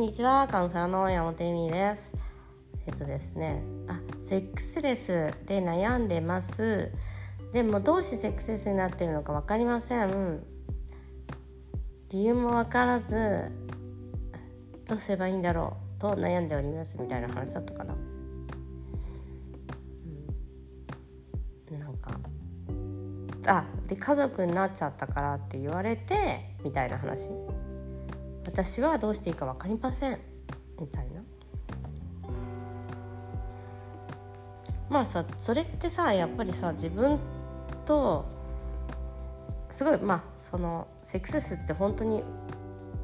んにちは、カウンセラーの山本恵美です。えっとですね、あ、セックスレスで悩んでます。でもどうしてセックスレスになってるのか分かりません。理由も分からず、どうすればいいんだろうと悩んでおりますみたいな話だったかな。うん、なんか、あ、で家族になっちゃったからって言われてみたいな話。私はどうしていいか分かりません。みたいな。まあさそれってさやっぱりさ自分とすごいまあそのセックススって本当に、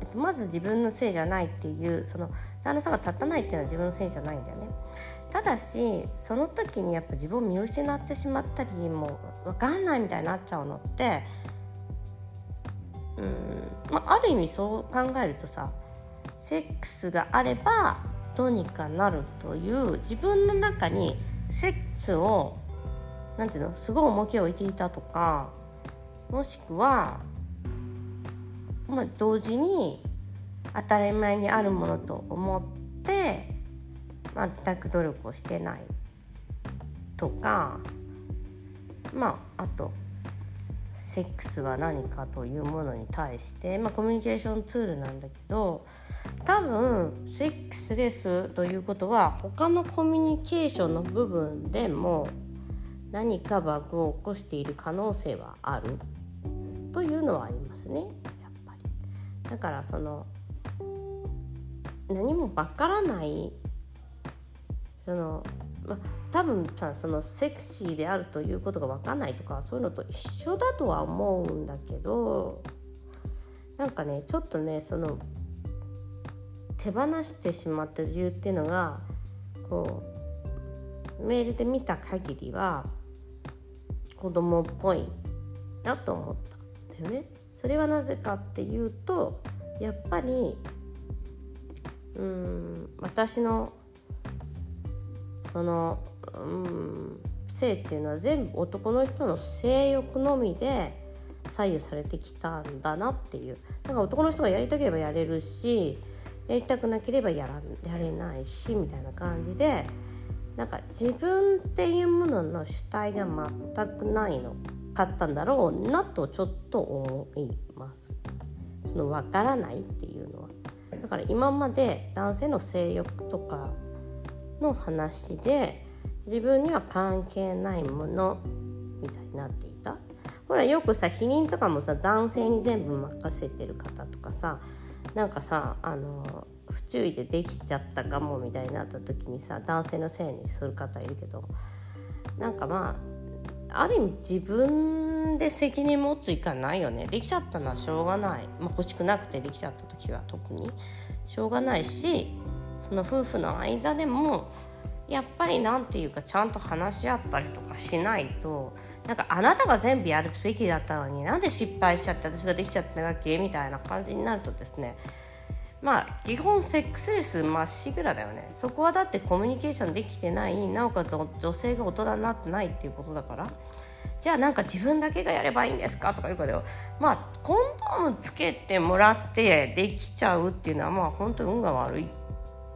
えっと、まず自分のせいじゃないっていうその旦那さんが立たないっていうのは自分のせいじゃないんだよね。ただしその時にやっぱ自分を見失ってしまったりもう分かんないみたいになっちゃうのってうん。まあ、ある意味そう考えるとさセックスがあればどうにかなるという自分の中にセックスをなんていうのすごい重きを置いていたとかもしくは、まあ、同時に当たり前にあるものと思って全く努力をしてないとかまああとセックスは何かというものに対して、まあ、コミュニケーションツールなんだけど多分セックスレスということは他のコミュニケーションの部分でも何かバグを起こしている可能性はあるというのはありますねやっぱり。だからその何もわからないその、ま多分さそのセクシーであるということが分かんないとかそういうのと一緒だとは思うんだけどなんかねちょっとねその手放してしまってる理由っていうのがこうメールで見た限りは子供っぽいなと思ったんだよね。それはなぜかっていうとやっぱりうん私のそのうん性っていうのは全部男の人の性欲のみで左右されてきたんだなっていう。だか男の人がやりたければやれるしやりたくなければやらやれないしみたいな感じでなんか自分っていうものの主体が全くないのかったんだろうなとちょっと思います。その分からないっていうのは。だから今まで男性の性欲とかの話で自分には関係ないものみたいになっていた。ほらよくさ避妊とかもさ男性に全部任せてる方とかさなんかさあの不注意でできちゃったかもみたいになった時にさ男性のせいにする方いるけどなんかまあある意味自分で責任持つ以下ないよね。できちゃったのはしょうがない、まあ、欲しくなくてできちゃった時は特に。しょうがないしその夫婦の間でもやっぱりなんていうかちゃんと話し合ったりとかしないとなんかあなたが全部やるべきだったのになんで失敗しちゃって私ができちゃったわけみたいな感じになるとですねまあ基本セックスレスまっしぐらだよね。そこはだってコミュニケーションできてないなおかつ女性が大人になってないっていうことだから。じゃあなんか自分だけがやればいいんですかとかいうことまあコンドームつけてもらってできちゃうっていうのはまあ本当に運が悪い。って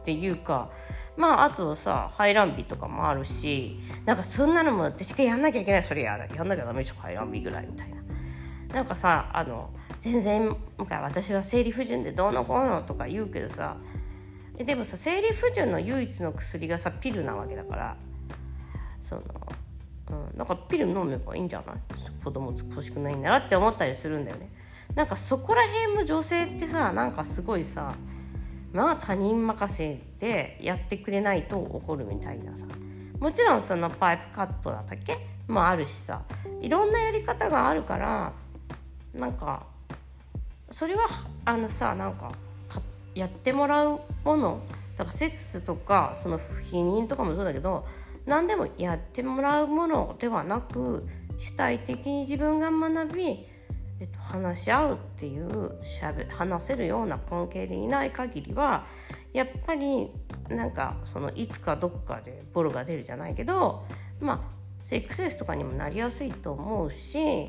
ていうかまああとさ排卵日とかもあるしなんかそんなのも私がやんなきゃいけない。それやらやんなきゃダメでしょ排卵日ぐらいみたいな。なんかさあの全然なんか私は生理不順でどうのこうのとか言うけどさでもさ生理不順の唯一の薬がさピルなわけだからそのうん、だかピル飲めばいいんじゃない？子供欲しくないんならって思ったりするんだよね。なんかそこら辺も女性ってさなんかすごいさまあ他人任せでやってくれないと怒るみたいなさ。もちろんそのパイプカットだったっけ？もあるしさ。いろんなやり方があるからなんかそれはあのさなんかやってもらうもの。だからセックスとかその避妊とかもそうだけど何でもやってもらうものではなく主体的に自分が学び、っと、話し合うっていうしゃべ話せるような関係でいない限りはやっぱりなんかそのいつかどこかでボロが出るじゃないけどまあセックスレスとかにもなりやすいと思うし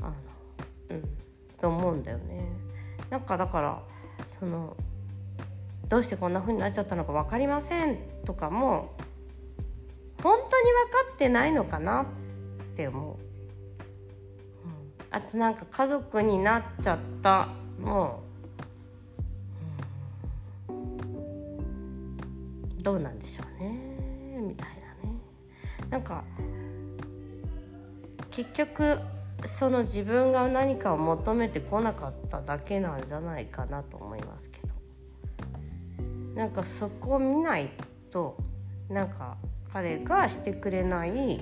あのうんと思うんだよね。なんかだからそのどうしてこんな風になっちゃったのか分かりませんとかも本当に分かってないのかなって思う、あとなんか家族になっちゃった。もう、どうなんでしょうね。みたいなね。なんか結局その自分が何かを求めてこなかっただけなんじゃないかなと思いますけど。なんかそこを見ないとなんか彼がしてくれない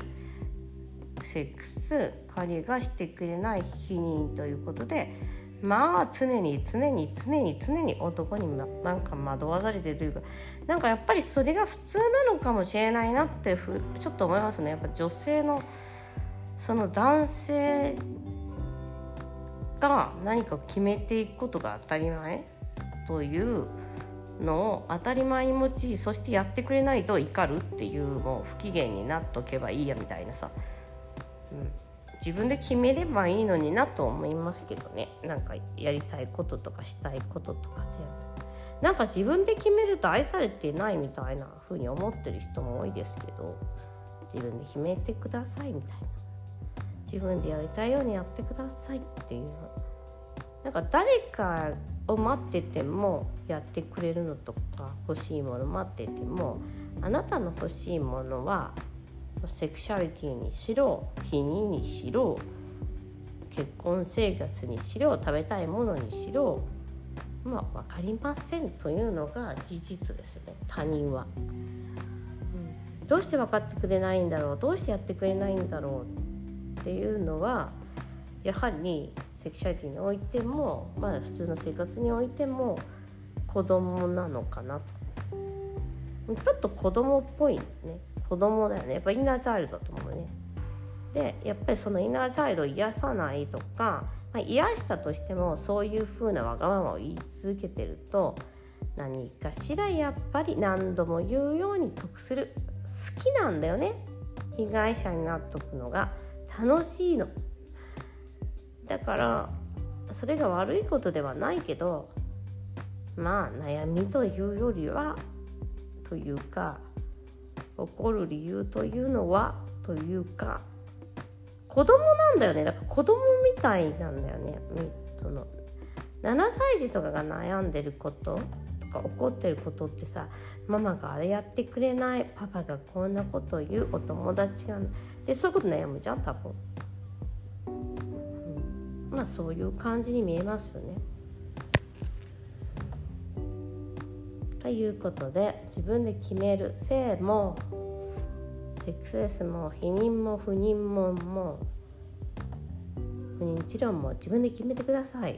セックス彼がしてくれない否認ということでまあ常に常に常に常に男になんか惑わされてるというかなんかやっぱりそれが普通なのかもしれないなってふちょっと思いますね。やっぱ女性のその男性が何か決めていくことが当たり前というのを当たり前に用いそしてやってくれないと怒るっていうもう不機嫌になっとけばいいやみたいなさ、自分で決めればいいのになと思いますけどね。なんかやりたいこととかしたいこととか全部。なんか自分で決めると愛されてないみたいな風に思ってる人も多いですけど。自分で決めてくださいみたいな。自分でやりたいようにやってくださいっていうなんか誰かを待っててもやってくれるのとか欲しいもの待っててもあなたの欲しいものはセクシャリティにしろ否認にしろ結婚生活にしろ食べたいものにしろまあ分かりませんというのが事実ですよね。他人は、うん。どうして分かってくれないんだろう？どうしてやってくれないんだろうっていうのはやはりセクシャリティにおいても、まあ、普通の生活においても子供なのかな。とちょっと子供っぽいね。子供だよね。やっぱインナーチャイルドだと思うね。でやっぱりそのインナーチャイルドを癒さないとか、まあ、癒したとしてもそういう風なわがままを言い続けてると何かしらやっぱり何度も言うように得する。好きなんだよね。被害者になっとくのが楽しいの。だからそれが悪いことではないけどまあ悩みというよりはというか怒る理由というのはというか子供なんだよね。だから子供みたいなんだよね。その。7歳児とかが悩んでることとか怒ってることってさママがあれやってくれないパパがこんなこと言うお友達がでそういうこと悩むじゃん多分。まあそういう感じに見えますよね。ということで自分で決める性もセックスレスも避妊も不妊もも不妊治療も自分で決めてください。っ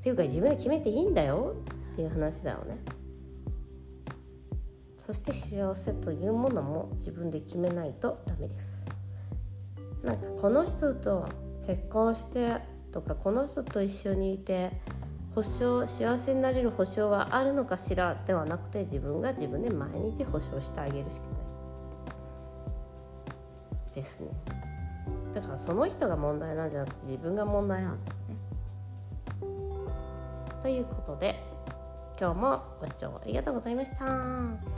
ていうか自分で決めていいんだよっていう話だよね。そして幸せというものも自分で決めないとダメです。なんかこの人と結婚してとかこの人と一緒にいて保証幸せになれる保証はあるのかしらではなくて自分が自分で毎日保証してあげるしかない。ですね。だからその人が問題なんじゃなくて自分が問題なんだよね。ということで今日もご視聴ありがとうございました。